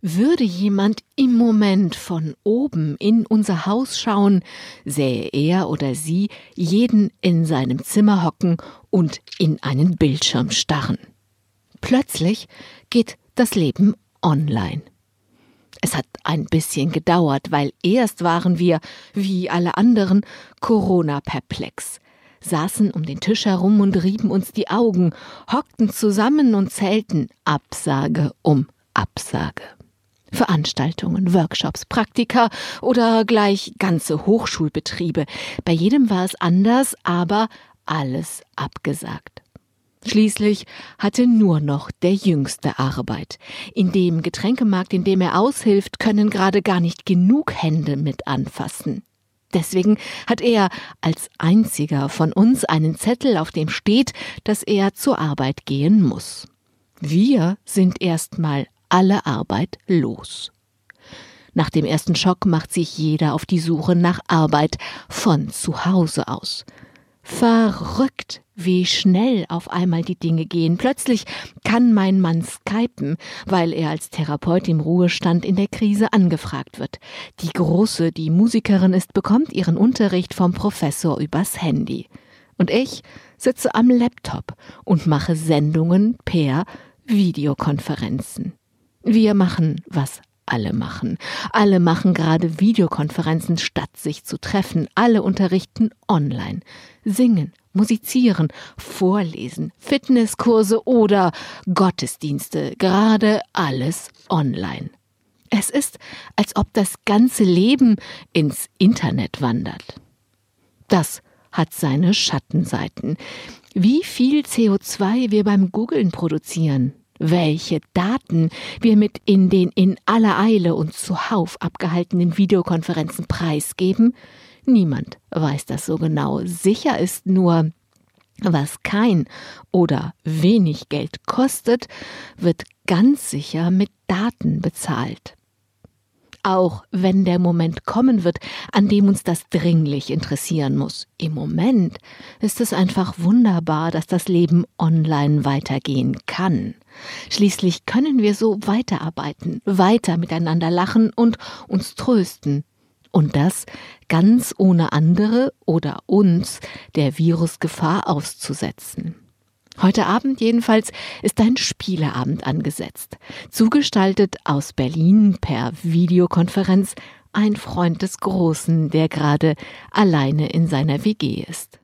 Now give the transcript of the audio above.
Würde jemand im Moment von oben in unser Haus schauen, sähe er oder sie jeden in seinem Zimmer hocken und in einen Bildschirm starren. Plötzlich geht das Leben online. Es hat ein bisschen gedauert, weil erst waren wir, wie alle anderen, Corona perplex, saßen um den Tisch herum und rieben uns die Augen, hockten zusammen und zählten Absage um Absage. Veranstaltungen, Workshops, Praktika oder gleich ganze Hochschulbetriebe. Bei jedem war es anders, aber alles abgesagt. Schließlich hatte nur noch der Jüngste Arbeit. In dem Getränkemarkt, in dem er aushilft, können gerade gar nicht genug Hände mit anfassen. Deswegen hat er als einziger von uns einen Zettel, auf dem steht, dass er zur Arbeit gehen muss. Wir sind erstmal alle Arbeit los. Nach dem ersten Schock macht sich jeder auf die Suche nach Arbeit von zu Hause aus. Verrückt, wie schnell auf einmal die Dinge gehen. Plötzlich kann mein Mann skypen, weil er als Therapeut im Ruhestand in der Krise angefragt wird. Die Große, die Musikerin ist, bekommt ihren Unterricht vom Professor übers Handy. Und ich sitze am Laptop und mache Sendungen per Videokonferenzen. Wir machen, was alle machen. Alle machen gerade Videokonferenzen, statt sich zu treffen. Alle unterrichten online. Singen, musizieren, vorlesen, Fitnesskurse oder Gottesdienste. Gerade alles online. Es ist, als ob das ganze Leben ins Internet wandert. Das hat seine Schattenseiten. Wie viel CO2 wir beim Googlen produzieren, welche Daten wir mit in den in aller Eile und zuhauf abgehaltenen Videokonferenzen preisgeben? Niemand weiß das so genau. Sicher ist nur, was kein oder wenig Geld kostet, wird ganz sicher mit Daten bezahlt auch wenn der Moment kommen wird, an dem uns das dringlich interessieren muss. Im Moment ist es einfach wunderbar, dass das Leben online weitergehen kann. Schließlich können wir so weiterarbeiten, weiter miteinander lachen und uns trösten. Und das ganz ohne andere oder uns der Virusgefahr auszusetzen. Heute Abend jedenfalls ist ein Spieleabend angesetzt. Zugestaltet aus Berlin per Videokonferenz ein Freund des Großen, der gerade alleine in seiner WG ist.